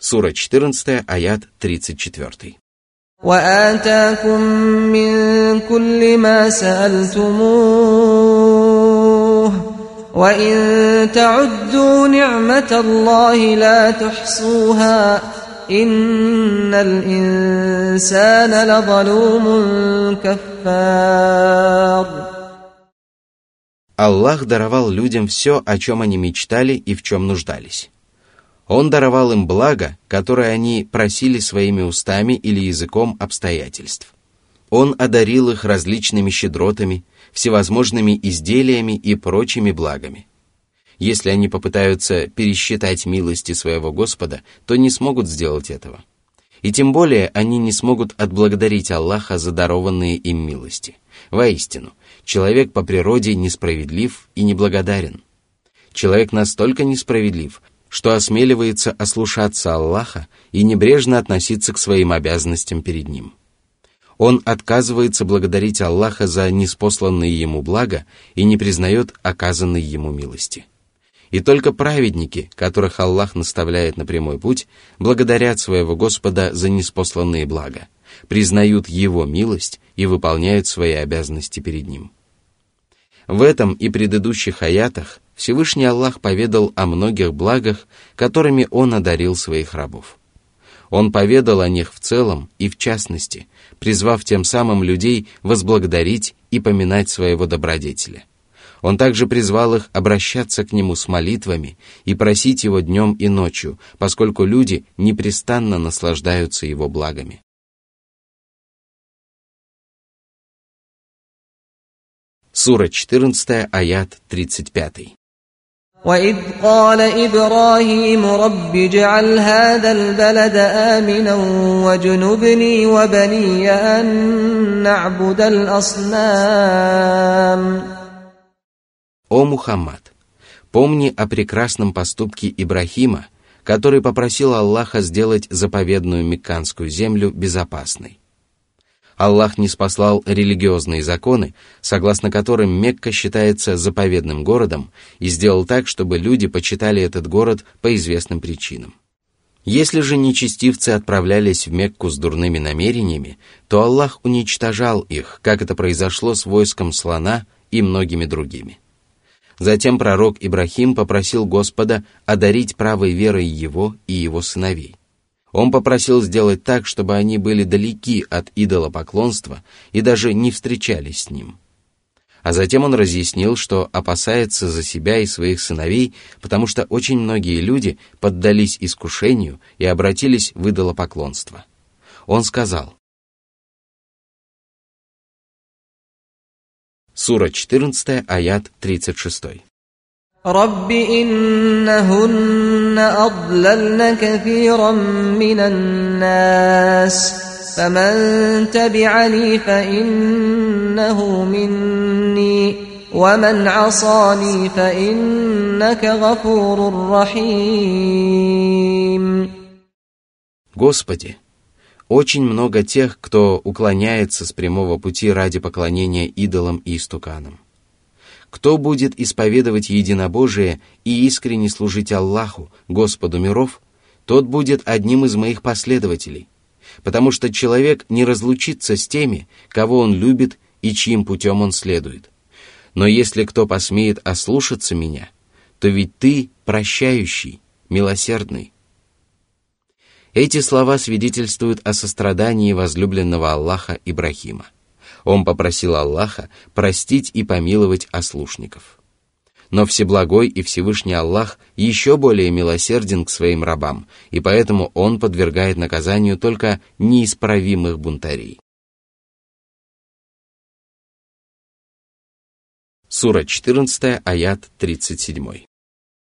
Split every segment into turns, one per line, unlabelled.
Сура 14, аят 34.
وآتاكم من كل ما سألتموه وإن تعدوا نعمة الله لا تحصوها إن الإنسان لظلوم كفار
Аллах даровал людям все, о чем они мечтали и в чем нуждались. Он даровал им благо, которое они просили своими устами или языком обстоятельств. Он одарил их различными щедротами, всевозможными изделиями и прочими благами. Если они попытаются пересчитать милости своего Господа, то не смогут сделать этого. И тем более они не смогут отблагодарить Аллаха за дарованные им милости. Воистину, человек по природе несправедлив и неблагодарен. Человек настолько несправедлив, что осмеливается ослушаться Аллаха и небрежно относиться к своим обязанностям перед Ним. Он отказывается благодарить Аллаха за неспосланные ему блага и не признает оказанной ему милости. И только праведники, которых Аллах наставляет на прямой путь, благодарят своего Господа за неспосланные блага, признают Его милость и выполняют свои обязанности перед Ним. В этом и предыдущих аятах Всевышний Аллах поведал о многих благах, которыми Он одарил своих рабов. Он поведал о них в целом и в частности, призвав тем самым людей возблагодарить и поминать своего добродетеля. Он также призвал их обращаться к Нему с молитвами и просить Его днем и ночью, поскольку люди непрестанно наслаждаются Его благами. Сура 14, аят 35.
وإذ قال إبراهيم رب اجعل هذا البلد آمنا وجنبني وبني أن نعبد الأصنام
О Мухаммад, помни о прекрасном поступке Ибрахима, который попросил Аллаха сделать заповедную Мекканскую землю безопасной. Аллах не спаслал религиозные законы, согласно которым Мекка считается заповедным городом, и сделал так, чтобы люди почитали этот город по известным причинам. Если же нечестивцы отправлялись в Мекку с дурными намерениями, то Аллах уничтожал их, как это произошло с войском слона и многими другими. Затем пророк Ибрахим попросил Господа одарить правой верой его и его сыновей. Он попросил сделать так, чтобы они были далеки от идолопоклонства и даже не встречались с ним. А затем он разъяснил, что опасается за себя и своих сыновей, потому что очень многие люди поддались искушению и обратились в идолопоклонство. Он сказал, Сура 14, аят 36.
رب إنهن أضللن كثيرا من الناس فمن تبعني فإنه مني ومن عصاني فإنك غفور رحيم
Господи, очень много тех, кто уклоняется с прямого пути ради поклонения идолам и истуканам. Кто будет исповедовать единобожие и искренне служить Аллаху, Господу миров, тот будет одним из моих последователей, потому что человек не разлучится с теми, кого он любит и чьим путем он следует. Но если кто посмеет ослушаться меня, то ведь ты прощающий, милосердный. Эти слова свидетельствуют о сострадании возлюбленного Аллаха Ибрахима. Он попросил Аллаха простить и помиловать ослушников. Но Всеблагой и Всевышний Аллах еще более милосерден к своим рабам, и поэтому Он подвергает наказанию только неисправимых бунтарей. Сура 14, аят 37.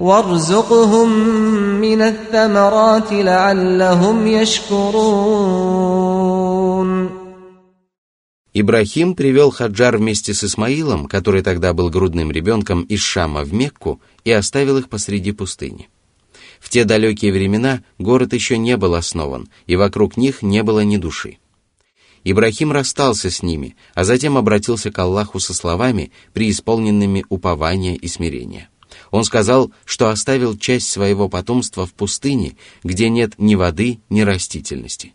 وارزقهم من الثمرات لعلهم يشكرون
Ибрахим привел Хаджар вместе с Исмаилом, который тогда был грудным ребенком из Шама в Мекку, и оставил их посреди пустыни. В те далекие времена город еще не был основан, и вокруг них не было ни души. Ибрахим расстался с ними, а затем обратился к Аллаху со словами, преисполненными упования и смирения. Он сказал, что оставил часть своего потомства в пустыне, где нет ни воды, ни растительности.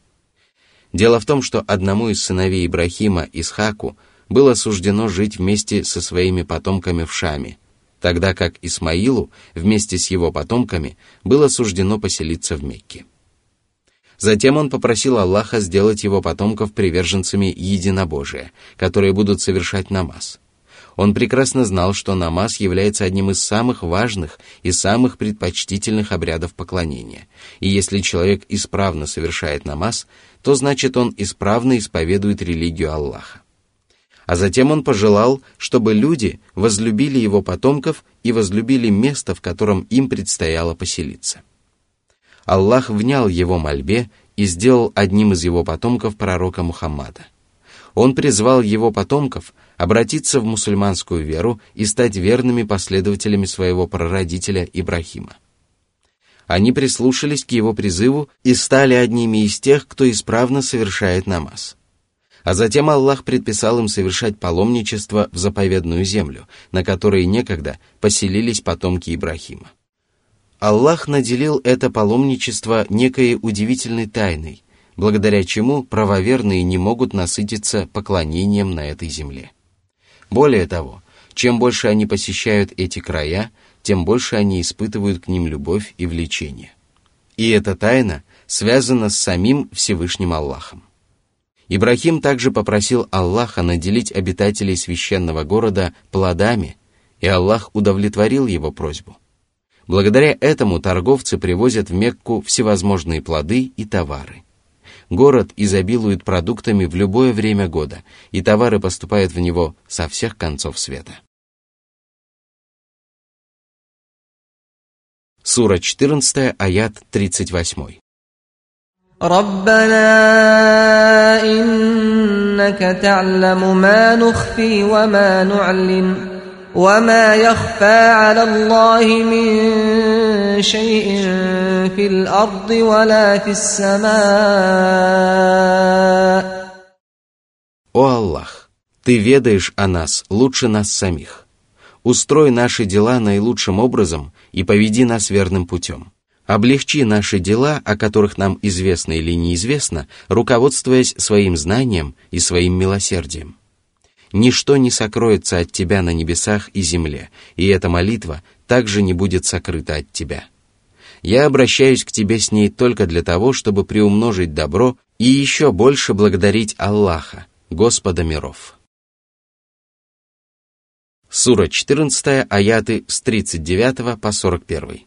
Дело в том, что одному из сыновей Ибрахима, Исхаку, было суждено жить вместе со своими потомками в Шаме, тогда как Исмаилу вместе с его потомками было суждено поселиться в Мекке. Затем он попросил Аллаха сделать его потомков приверженцами единобожия, которые будут совершать намаз. Он прекрасно знал, что намаз является одним из самых важных и самых предпочтительных обрядов поклонения. И если человек исправно совершает намаз, то значит он исправно исповедует религию Аллаха. А затем он пожелал, чтобы люди возлюбили его потомков и возлюбили место, в котором им предстояло поселиться. Аллах внял его мольбе и сделал одним из его потомков пророка Мухаммада. Он призвал его потомков обратиться в мусульманскую веру и стать верными последователями своего прародителя Ибрахима. Они прислушались к его призыву и стали одними из тех, кто исправно совершает намаз. А затем Аллах предписал им совершать паломничество в заповедную землю, на которой некогда поселились потомки Ибрахима. Аллах наделил это паломничество некой удивительной тайной, благодаря чему правоверные не могут насытиться поклонением на этой земле. Более того, чем больше они посещают эти края, тем больше они испытывают к ним любовь и влечение. И эта тайна связана с самим Всевышним Аллахом. Ибрахим также попросил Аллаха наделить обитателей священного города плодами, и Аллах удовлетворил его просьбу – Благодаря этому торговцы привозят в Мекку всевозможные плоды и товары. Город изобилует продуктами в любое время года, и товары поступают в него со всех концов света. Сура 14, аят 38.
ربنا إنك تعلم ما نخفي وما نعلن وما يخفى على الله من شيء في الأرض ولا في السماء
О Аллах, Ты ведаешь о нас лучше нас самих. Устрой наши дела наилучшим образом и поведи нас верным путем. Облегчи наши дела, о которых нам известно или неизвестно, руководствуясь своим знанием и своим милосердием. Ничто не сокроется от тебя на небесах и земле, и эта молитва также не будет сокрыта от тебя. Я обращаюсь к тебе с ней только для того, чтобы приумножить добро и еще больше благодарить Аллаха, Господа миров. Сура 14, аяты с 39 по 41.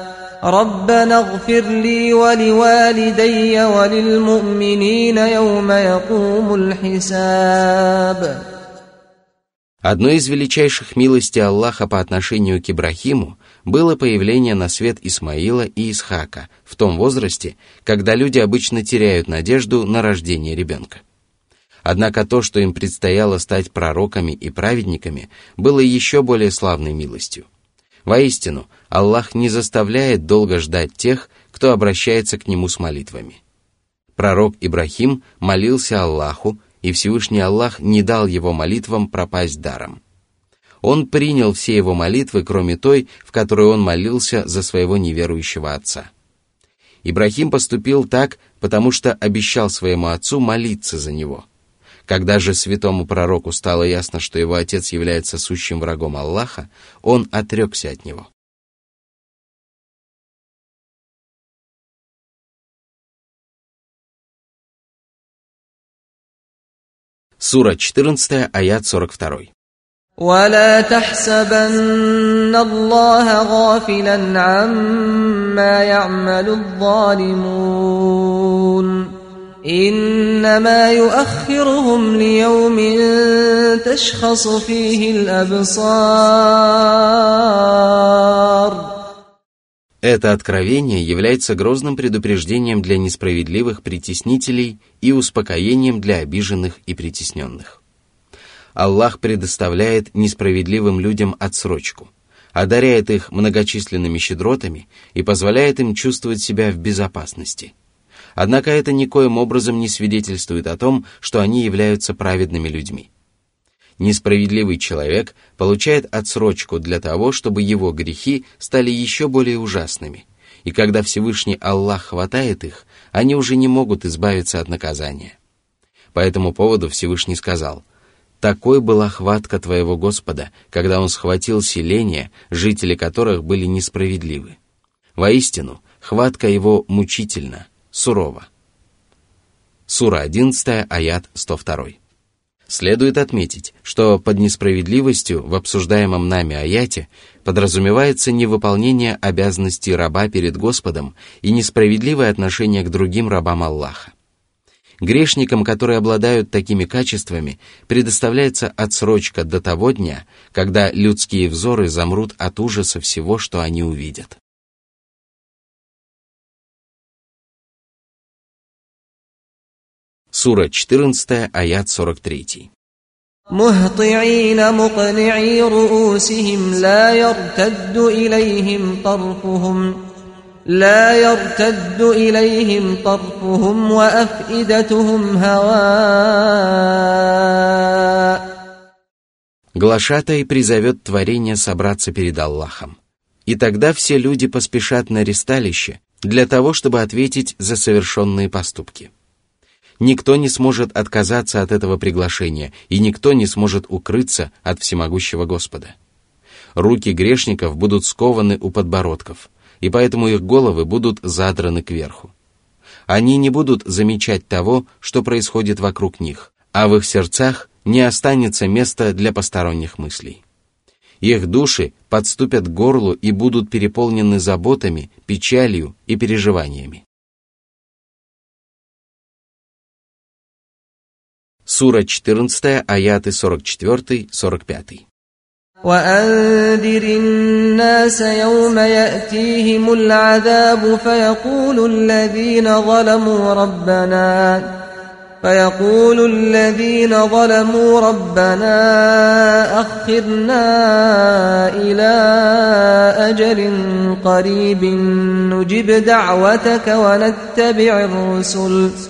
ربنا اغفر لي ولوالدي وللمؤمنين يوم يقوم الحساب
Одной из величайших милостей Аллаха по отношению к Ибрахиму было появление на свет Исмаила и Исхака в том возрасте, когда люди обычно теряют надежду на рождение ребенка. Однако то, что им предстояло стать пророками и праведниками, было еще более славной милостью. Воистину, Аллах не заставляет долго ждать тех, кто обращается к Нему с молитвами. Пророк Ибрахим молился Аллаху, и Всевышний Аллах не дал его молитвам пропасть даром. Он принял все его молитвы, кроме той, в которой он молился за своего неверующего отца. Ибрахим поступил так, потому что обещал своему отцу молиться за него – когда же святому пророку стало ясно, что его отец является сущим врагом Аллаха, он отрекся от него. Сура 14, аят 42.
ولا تحسبن الله غافلا عما يعمل الظالمون انما يؤخرهم ليوم تشخص فيه الابصار
Это откровение является грозным предупреждением для несправедливых притеснителей и успокоением для обиженных и притесненных. Аллах предоставляет несправедливым людям отсрочку, одаряет их многочисленными щедротами и позволяет им чувствовать себя в безопасности. Однако это никоим образом не свидетельствует о том, что они являются праведными людьми. Несправедливый человек получает отсрочку для того, чтобы его грехи стали еще более ужасными, и когда Всевышний Аллах хватает их, они уже не могут избавиться от наказания. По этому поводу Всевышний сказал, «Такой была хватка твоего Господа, когда Он схватил селения, жители которых были несправедливы. Воистину, хватка его мучительна, сурова». Сура 11, аят 102. Следует отметить, что под несправедливостью в обсуждаемом нами аяте подразумевается невыполнение обязанностей раба перед Господом и несправедливое отношение к другим рабам Аллаха. Грешникам, которые обладают такими качествами, предоставляется отсрочка до того дня, когда людские взоры замрут от ужаса всего, что они увидят. Сура 14, аят 43.
مهطعين مقنعي رؤوسهم لا يرتد إليهم طرفهم لا يرتد إليهم طرفهم وأفئدتهم هواء
Глашатай призовет творение собраться перед Аллахом. И тогда все люди поспешат на ресталище для того, чтобы ответить за совершенные поступки. Никто не сможет отказаться от этого приглашения, и никто не сможет укрыться от всемогущего Господа. Руки грешников будут скованы у подбородков, и поэтому их головы будут задраны кверху. Они не будут замечать того, что происходит вокруг них, а в их сердцах не останется места для посторонних мыслей. Их души подступят к горлу и будут переполнены заботами, печалью и переживаниями. Сура 14, аяты 44-45.
وأنذر الناس يوم يأتيهم العذاب فيقول الذين ظلموا ربنا فيقول الذين ظلموا ربنا أخرنا إلى أجل قريب نجب دعوتك ونتبع الرسل ۖ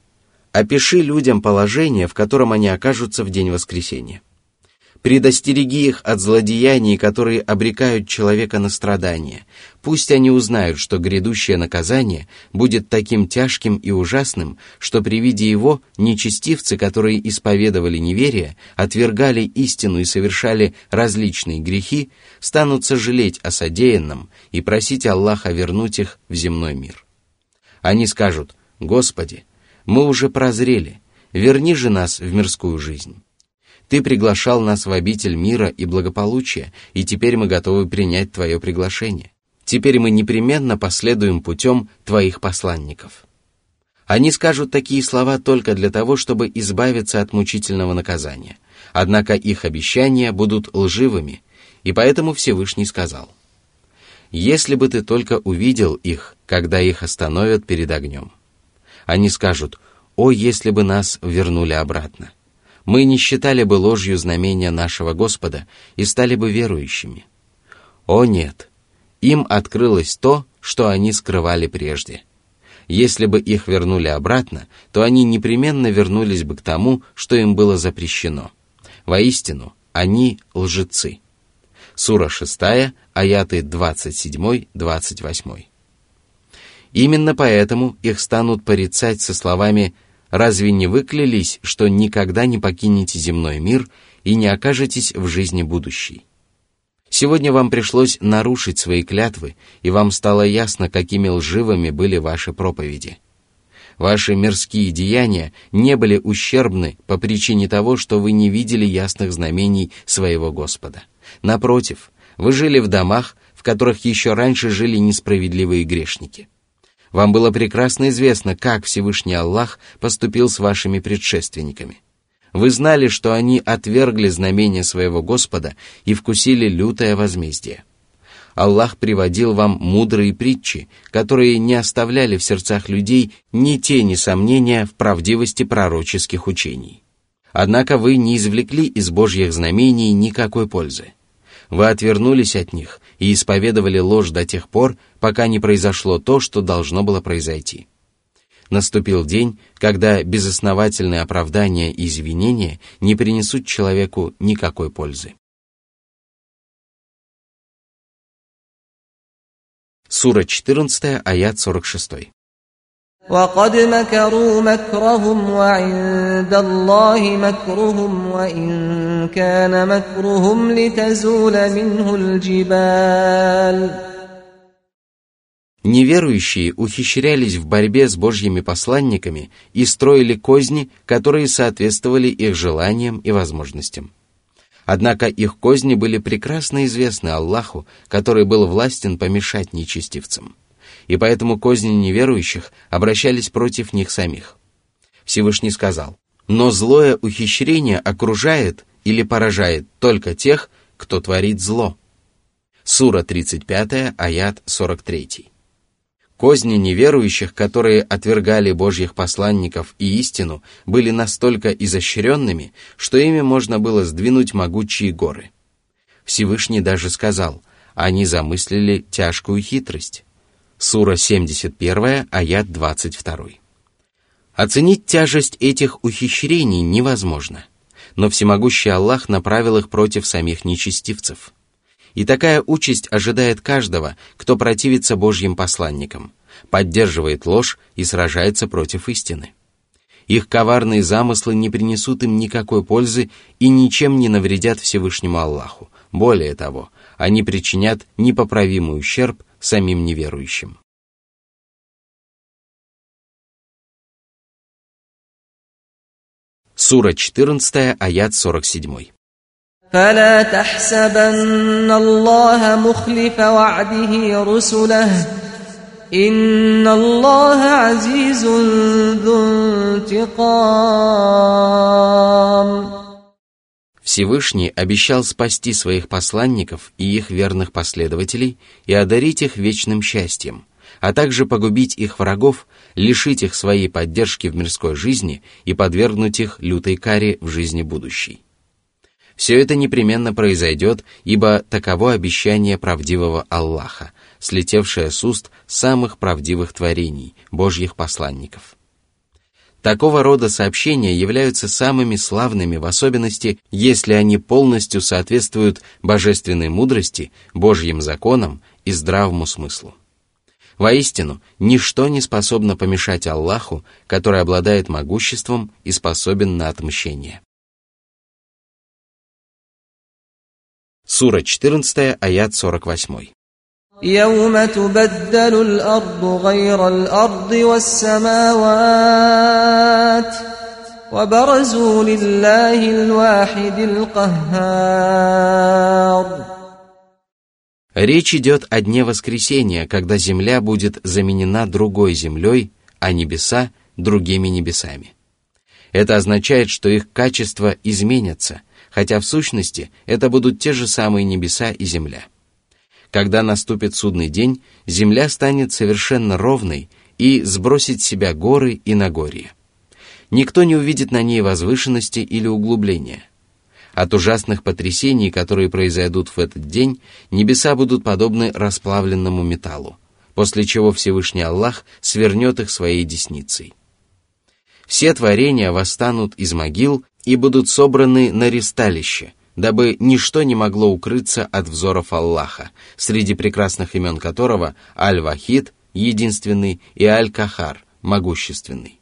Опиши людям положение, в котором они окажутся в день воскресения. Предостереги их от злодеяний, которые обрекают человека на страдания. Пусть они узнают, что грядущее наказание будет таким тяжким и ужасным, что при виде его нечестивцы, которые исповедовали неверие, отвергали истину и совершали различные грехи, станут сожалеть о содеянном и просить Аллаха вернуть их в земной мир. Они скажут, «Господи, мы уже прозрели, верни же нас в мирскую жизнь. Ты приглашал нас в обитель мира и благополучия, и теперь мы готовы принять Твое приглашение. Теперь мы непременно последуем путем Твоих посланников». Они скажут такие слова только для того, чтобы избавиться от мучительного наказания. Однако их обещания будут лживыми, и поэтому Всевышний сказал, «Если бы ты только увидел их, когда их остановят перед огнем». Они скажут, «О, если бы нас вернули обратно! Мы не считали бы ложью знамения нашего Господа и стали бы верующими». О нет! Им открылось то, что они скрывали прежде. Если бы их вернули обратно, то они непременно вернулись бы к тому, что им было запрещено. Воистину, они лжецы. Сура 6, аяты 27-28. Именно поэтому их станут порицать со словами «Разве не вы клялись, что никогда не покинете земной мир и не окажетесь в жизни будущей?» Сегодня вам пришлось нарушить свои клятвы, и вам стало ясно, какими лживыми были ваши проповеди. Ваши мирские деяния не были ущербны по причине того, что вы не видели ясных знамений своего Господа. Напротив, вы жили в домах, в которых еще раньше жили несправедливые грешники. Вам было прекрасно известно, как Всевышний Аллах поступил с вашими предшественниками. Вы знали, что они отвергли знамения своего Господа и вкусили лютое возмездие. Аллах приводил вам мудрые притчи, которые не оставляли в сердцах людей ни тени сомнения в правдивости пророческих учений. Однако вы не извлекли из Божьих знамений никакой пользы. Вы отвернулись от них и исповедовали ложь до тех пор, пока не произошло то, что должно было произойти. Наступил день, когда безосновательные оправдания и извинения не принесут человеку никакой пользы. Сура 14, аят 46.
وقد مكروا مكرهم وعند الله مكرهم وإن كان مكرهم لتزول منه الجبال
Неверующие ухищрялись в борьбе с Божьими посланниками и строили козни, которые соответствовали их желаниям и возможностям. Однако их козни были прекрасно известны Аллаху, который был властен помешать нечестивцам. И поэтому козни неверующих обращались против них самих. Всевышний сказал, «Но злое ухищрение окружает или поражает только тех, кто творит зло». Сура 35, аят 43. Козни неверующих, которые отвергали Божьих посланников и истину, были настолько изощренными, что ими можно было сдвинуть могучие горы. Всевышний даже сказал, они замыслили тяжкую хитрость. Сура 71, аят 22. Оценить тяжесть этих ухищрений невозможно, но всемогущий Аллах направил их против самих нечестивцев – и такая участь ожидает каждого, кто противится Божьим посланникам, поддерживает ложь и сражается против истины. Их коварные замыслы не принесут им никакой пользы и ничем не навредят Всевышнему Аллаху. Более того, они причинят непоправимый ущерб самим неверующим. Сура 14, аят 47.
فلا تحسبن الله مخلف وعده رسله إن الله عزيز ذو انتقام
Всевышний обещал спасти своих посланников и их верных последователей и одарить их вечным счастьем, а также погубить их врагов, лишить их своей поддержки в мирской жизни и подвергнуть их лютой каре в жизни будущей. Все это непременно произойдет, ибо таково обещание правдивого Аллаха, слетевшее с уст самых правдивых творений, Божьих посланников. Такого рода сообщения являются самыми славными в особенности, если они полностью соответствуют божественной мудрости, Божьим законам и здравому смыслу. Воистину, ничто не способно помешать Аллаху, который обладает могуществом и способен на отмщение. Сура 14, аят 48.
يوم تبدل الأرض غير الأرض والسماوات وبرزوا لله الواحد القهار
Речь идет о дне воскресения, когда земля будет заменена другой землей, а небеса – другими небесами. Это означает, что их качества изменятся – хотя в сущности это будут те же самые небеса и земля. Когда наступит судный день, земля станет совершенно ровной и сбросит с себя горы и Нагорье. Никто не увидит на ней возвышенности или углубления. От ужасных потрясений, которые произойдут в этот день, небеса будут подобны расплавленному металлу, после чего Всевышний Аллах свернет их своей десницей. Все творения восстанут из могил и будут собраны на ристалище, дабы ничто не могло укрыться от взоров Аллаха, среди прекрасных имен которого Аль-Вахид, единственный, и Аль-Кахар, могущественный.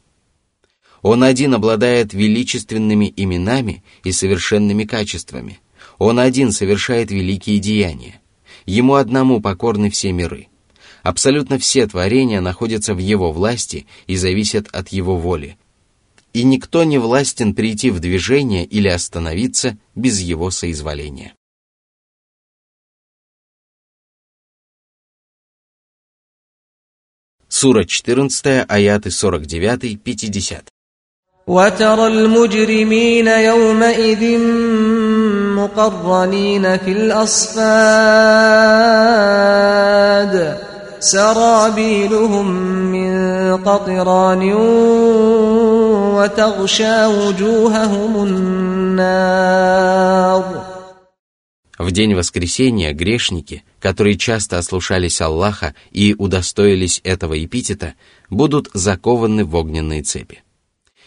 Он один обладает величественными именами и совершенными качествами. Он один совершает великие деяния. Ему одному покорны все миры. Абсолютно все творения находятся в его власти и зависят от его воли И никто не властен прийти в движение или остановиться без его соизволения. Сура 14, аяты 49-50.
وترى المجرمين يومئذ مقرنين في الأصفاد سرابيلهم من قطران وتغشى وجوههم النار
В день воскресения грешники, которые часто ослушались Аллаха и удостоились этого эпитета, будут закованы в огненные цепи.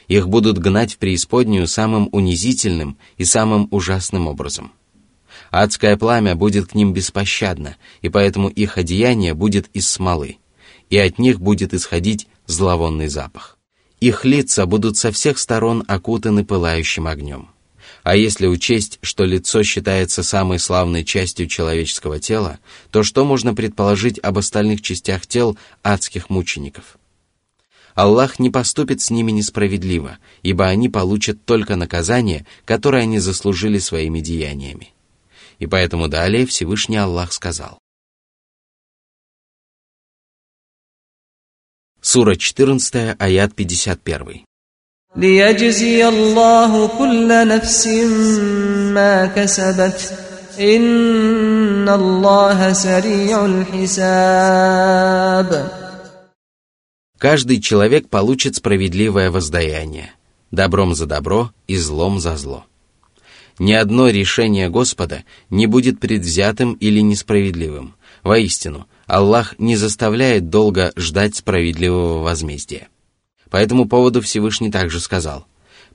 Их будут гнать в преисподнюю самым унизительным и самым ужасным образом. Адское пламя будет к ним беспощадно, и поэтому их одеяние будет из смолы, и от них будет исходить зловонный запах. Их лица будут со всех сторон окутаны пылающим огнем. А если учесть, что лицо считается самой славной частью человеческого тела, то что можно предположить об остальных частях тел адских мучеников – Аллах не поступит с ними несправедливо, ибо они получат только наказание, которое они заслужили своими деяниями. И поэтому далее Всевышний Аллах сказал. Сура 14, аят 51.
ليجزي الله كل نفس ما كسبت إن الله سريع الحساب
каждый человек получит справедливое воздаяние, добром за добро и злом за зло. Ни одно решение Господа не будет предвзятым или несправедливым. Воистину, Аллах не заставляет долго ждать справедливого возмездия. По этому поводу Всевышний также сказал,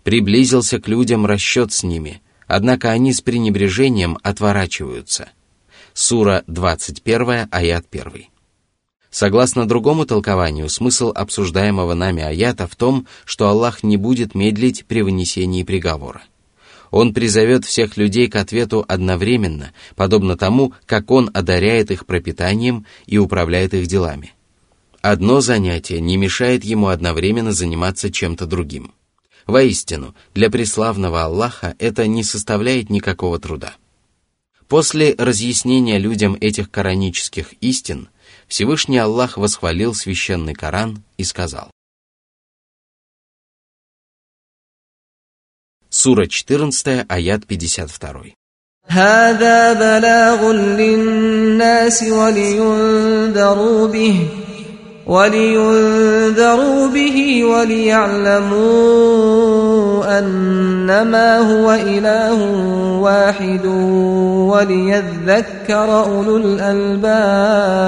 «Приблизился к людям расчет с ними, однако они с пренебрежением отворачиваются». Сура 21, аят 1. Согласно другому толкованию, смысл обсуждаемого нами аята в том, что Аллах не будет медлить при вынесении приговора. Он призовет всех людей к ответу одновременно, подобно тому, как Он одаряет их пропитанием и управляет их делами. Одно занятие не мешает ему одновременно заниматься чем-то другим. Воистину, для преславного Аллаха это не составляет никакого труда. После разъяснения людям этих коранических истин – Всевышний Аллах восхвалил священный Коран и сказал. Сура 14, аят 52.
هذا بلاغ للناس ولينذروا به ولينذروا به وليعلموا أنما هو إله واحد وليذكر أولو الألباب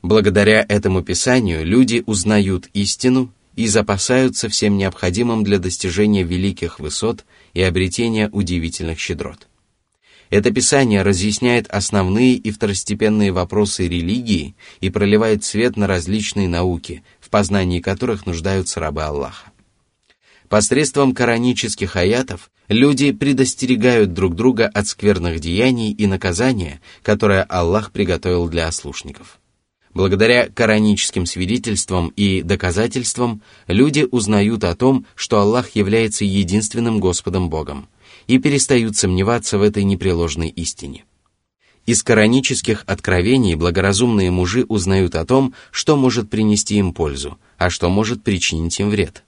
Благодаря этому писанию люди узнают истину и запасаются всем необходимым для достижения великих высот и обретения удивительных щедрот. Это писание разъясняет основные и второстепенные вопросы религии и проливает свет на различные науки, в познании которых нуждаются рабы Аллаха. Посредством коранических аятов люди предостерегают друг друга от скверных деяний и наказания, которое Аллах приготовил для ослушников. Благодаря кораническим свидетельствам и доказательствам люди узнают о том, что Аллах является единственным Господом Богом, и перестают сомневаться в этой непреложной истине. Из коранических откровений благоразумные мужи узнают о том, что может принести им пользу, а что может причинить им вред.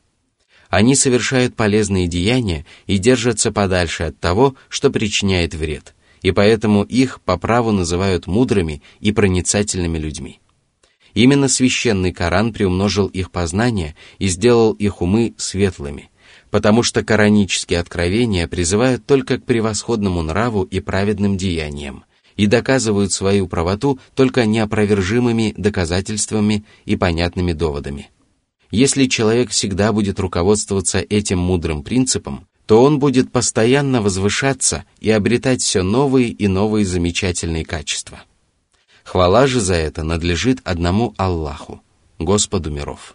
Они совершают полезные деяния и держатся подальше от того, что причиняет вред, и поэтому их по праву называют мудрыми и проницательными людьми. Именно священный Коран приумножил их познание и сделал их умы светлыми – потому что коранические откровения призывают только к превосходному нраву и праведным деяниям и доказывают свою правоту только неопровержимыми доказательствами и понятными доводами. Если человек всегда будет руководствоваться этим мудрым принципом, то он будет постоянно возвышаться и обретать все новые и новые замечательные качества. Хвала же за это надлежит одному Аллаху, Господу миров.